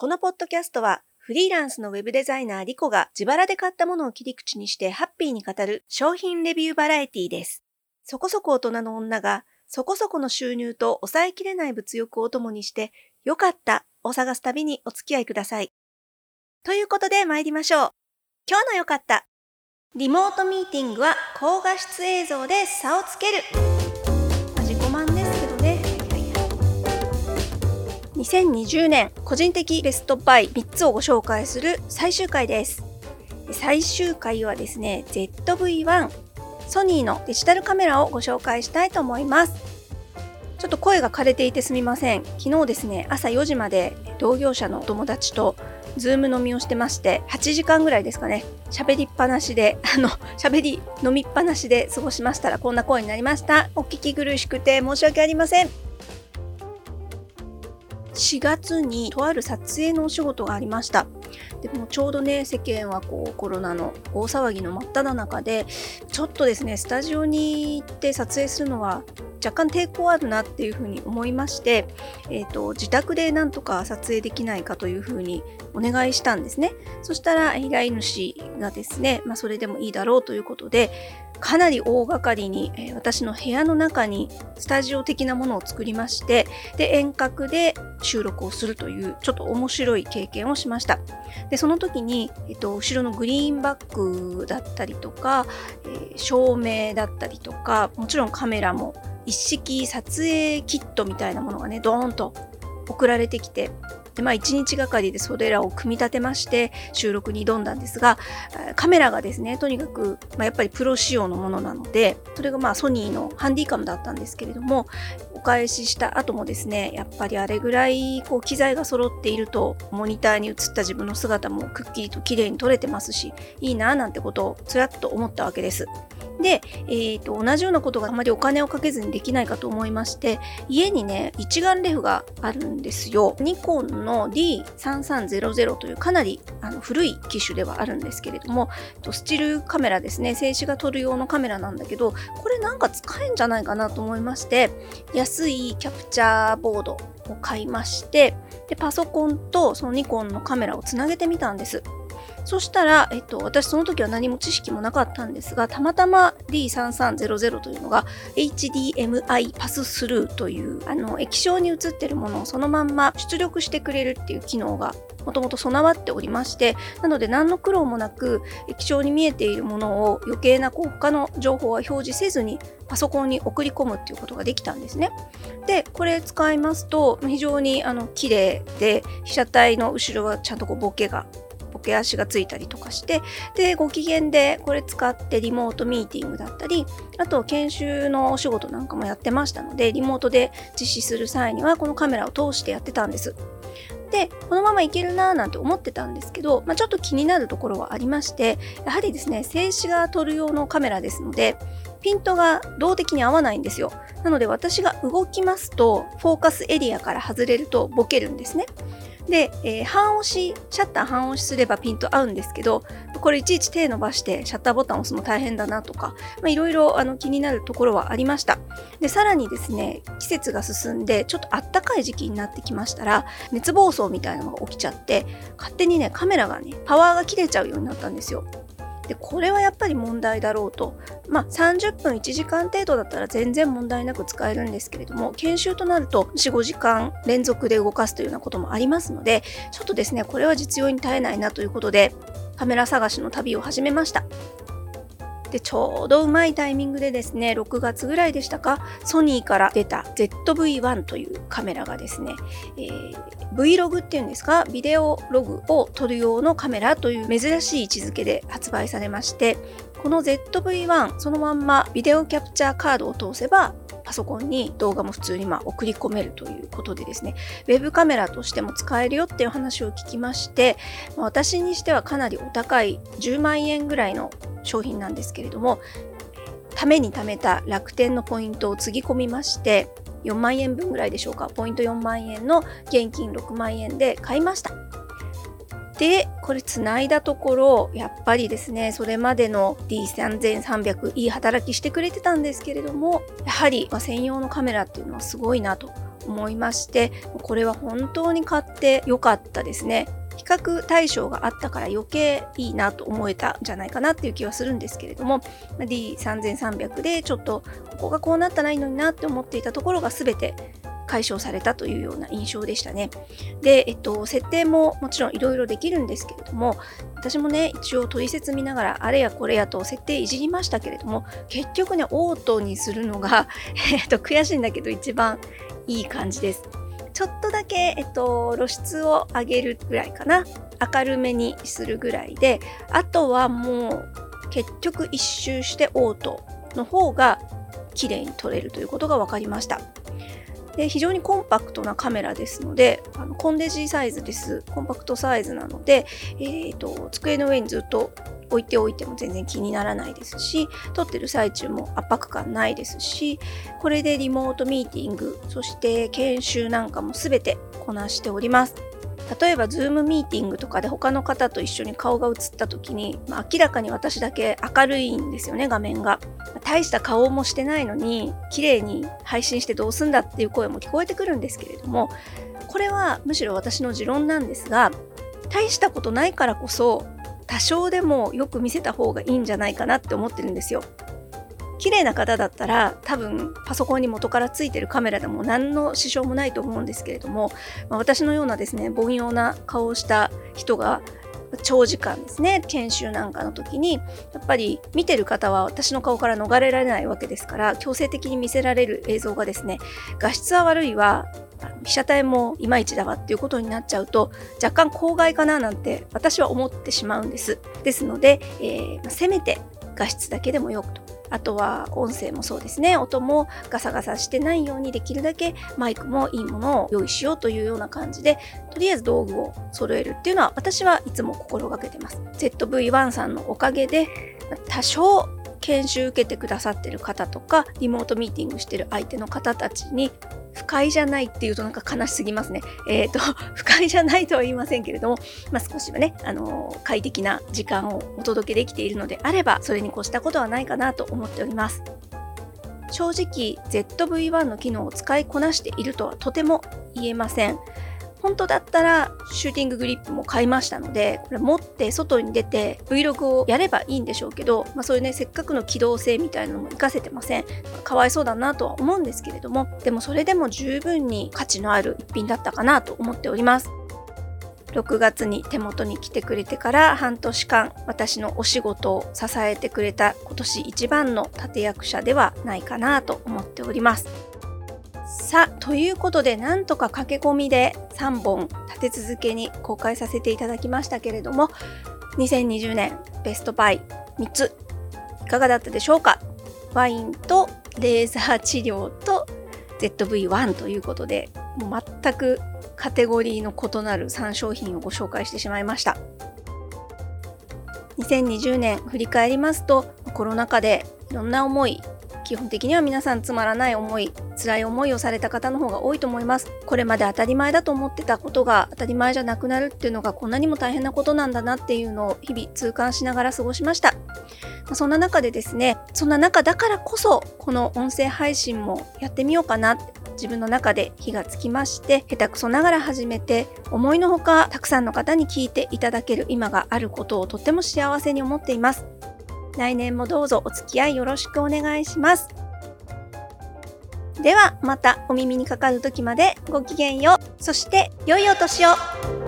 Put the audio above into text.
このポッドキャストはフリーランスのウェブデザイナーリコが自腹で買ったものを切り口にしてハッピーに語る商品レビューバラエティです。そこそこ大人の女がそこそこの収入と抑えきれない物欲を共にして良かったを探す旅にお付き合いください。ということで参りましょう。今日の良かった。リモートミーティングは高画質映像で差をつける。2020年個人的ベストバイ3つをご紹介する最終回です。最終回はですね、ZV-1 ソニーのデジタルカメラをご紹介したいと思います。ちょっと声が枯れていてすみません。昨日ですね、朝4時まで同業者のお友達とズーム飲みをしてまして、8時間ぐらいですかね、喋りっぱなしで、あの、喋り飲みっぱなしで過ごしましたらこんな声になりました。お聞き苦しくて申し訳ありません。4月にとある撮影のお仕事がありました。でもちょうどね世間はこうコロナの大騒ぎの真っ只中でちょっとですねスタジオに行って撮影するのは若干抵抗あるなっていうふうに思いまして、えーと、自宅でなんとか撮影できないかというふうにお願いしたんですねそしたら依頼主がですね、まあ、それでもいいだろうということでかなり大掛かりに、えー、私の部屋の中にスタジオ的なものを作りましてで遠隔で収録をするというちょっと面白い経験をしました。でその時に、えっと、後ろのグリーンバックだったりとか、えー、照明だったりとかもちろんカメラも一式撮影キットみたいなものがねドーンと送られてきてでまあ1日がかりでそれらを組み立てまして収録に挑んだんですがカメラがですねとにかく、まあ、やっぱりプロ仕様のものなのでそれがまあソニーのハンディカムだったんですけれどもお返しした後もですねやっぱりあれぐらいこう機材が揃っているとモニターに映った自分の姿もくっきりと綺麗に撮れてますしいいななんてことをつらっと思ったわけです。で、えーと、同じようなことがあまりお金をかけずにできないかと思いまして家にね一眼レフがあるんですよニコンの D3300 というかなりあの古い機種ではあるんですけれどもスチルカメラですね静止画撮る用のカメラなんだけどこれなんか使えんじゃないかなと思いまして安いキャプチャーボードを買いましてでパソコンとそのニコンのカメラをつなげてみたんです。そしたら、えっと、私その時は何も知識もなかったんですが、たまたま D3300 というのが HDMI パススルーという、あの、液晶に映ってるものをそのまんま出力してくれるっていう機能がもともと備わっておりまして、なので何の苦労もなく液晶に見えているものを余計なこう他の情報は表示せずにパソコンに送り込むっていうことができたんですね。で、これ使いますと非常にあの綺麗で被写体の後ろはちゃんとこうボケがボケ足がついたりとかしてでご機嫌でこれ使ってリモートミーティングだったりあと研修のお仕事なんかもやってましたのでリモートで実施する際にはこのカメラを通してやってたんですでこのままいけるなーなんて思ってたんですけど、まあ、ちょっと気になるところはありましてやはりですね静止画撮る用のカメラですのでピントが動的に合わないんですよなので私が動きますとフォーカスエリアから外れるとボケるんですねで、えー、半押し、シャッター半押しすればピント合うんですけど、これいちいち手伸ばしてシャッターボタンを押すの大変だなとか、いろいろ気になるところはありました。で、さらにですね、季節が進んで、ちょっとあったかい時期になってきましたら、熱暴走みたいなのが起きちゃって、勝手にね、カメラがね、パワーが切れちゃうようになったんですよ。でこれはやっぱり問題だろうと、まあ、30分1時間程度だったら全然問題なく使えるんですけれども研修となると45時間連続で動かすというようなこともありますのでちょっとですねこれは実用に耐えないなということでカメラ探しの旅を始めました。でちょうどうまいタイミングでですね6月ぐらいでしたかソニーから出た ZV-1 というカメラがですね、えー、Vlog っていうんですかビデオログを撮る用のカメラという珍しい位置づけで発売されましてこの ZV-1 そのまんまビデオキャプチャーカードを通せばパソコンに動画も普通にま送り込めるということでですね、ウェブカメラとしても使えるよっていう話を聞きまして、私にしてはかなりお高い10万円ぐらいの商品なんですけれども、ために貯めた楽天のポイントをつぎ込みまして、4万円分ぐらいでしょうか、ポイント4万円の現金6万円で買いました。で、これつないだところ、やっぱりですね、それまでの D3300 いい働きしてくれてたんですけれども、やはり、ま専用のカメラっていうのはすごいなと思いましてこれは本当に買ってよかったですね比較対象があったから余計いいなと思えたんじゃないかなっていう気はするんですけれども D3300 でちょっとここがこうなったらいいのになって思っていたところが全て解消されたというような印象でしたね。で、えっと、設定ももちろんいろいろできるんですけれども、私もね、一応取説見ながら、あれやこれやと設定いじりましたけれども、結局ね、オートにするのが、えっと、悔しいんだけど一番いい感じです。ちょっとだけ、えっと、露出を上げるぐらいかな。明るめにするぐらいで、あとはもう結局一周してオートの方が綺麗に撮れるということが分かりました。で非常にコンパクトなカメラですのであのコンデジサイズです。コンパクトサイズなので、えーと、机の上にずっと置いておいても全然気にならないですし撮ってる最中も圧迫感ないですしこれでリモートミーティングそして研修なんかも全てこなしております。例えば Zoom ミーティングとかで他の方と一緒に顔が映った時に、まあ、明らかに私だけ明るいんですよね画面が大した顔もしてないのに綺麗に配信してどうすんだっていう声も聞こえてくるんですけれどもこれはむしろ私の持論なんですが大したことないからこそ多少でもよく見せた方がいいんじゃないかなって思ってるんですよ。綺麗な方だったら多分パソコンに元からついてるカメラでも何の支障もないと思うんですけれども、まあ、私のようなですね凡庸な顔をした人が長時間ですね研修なんかの時にやっぱり見てる方は私の顔から逃れられないわけですから強制的に見せられる映像がですね画質は悪いわ被写体もいまいちだわっていうことになっちゃうと若干公害かななんて私は思ってしまうんです。ですので、えー、せめて画質だけでもよくと。あとは音声もそうですね。音もガサガサしてないようにできるだけマイクもいいものを用意しようというような感じでとりあえず道具を揃えるっていうのは私はいつも心がけてます。ZV-1 さんのおかげで多少研修受けてくださってる方とかリモートミーティングしてる相手の方たちに不快じゃないっていうとなんか悲しすぎますね。えっ、ー、と、不快じゃないとは言いませんけれども、まあ、少しはね、あのー、快適な時間をお届けできているのであれば、それに越したことはないかなと思っております。正直、ZV-1 の機能を使いこなしているとはとても言えません。本当だったらシューティンググリップも買いましたのでこれ持って外に出て Vlog をやればいいんでしょうけど、まあ、そういうねせっかくの機動性みたいなのも活かせてません。かわいそうだなとは思うんですけれどもでもそれでも十分に価値のある一品だったかなと思っております。6月に手元に来てくれてから半年間私のお仕事を支えてくれた今年一番の立役者ではないかなと思っております。さあということでなんとか駆け込みで3本立て続けに公開させていただきましたけれども2020年ベストバイ3ついかがだったでしょうか？ワインとレーザー治療と ZV-1 ということでもう全くカテゴリーの異なる3商品をご紹介してしまいました。2020年振り返りますとコロナ禍でいろんな思い基本的には皆さんつまらない思い辛い思いをされた方の方が多いと思います。これまで当たり前だと思ってたことが当たり前じゃなくなるっていうのがこんなにも大変なことなんだなっていうのを日々痛感しながら過ごしました。そんな中でですねそんな中だからこそこの音声配信もやってみようかな。自分の中で火がつきまして下手くそながら始めて思いのほかたくさんの方に聞いていただける今があることをとっても幸せに思っています。来年もどうぞお付き合いよろしくお願いします。ではまたお耳にかかる時までごきげんよう。そして良いお年を。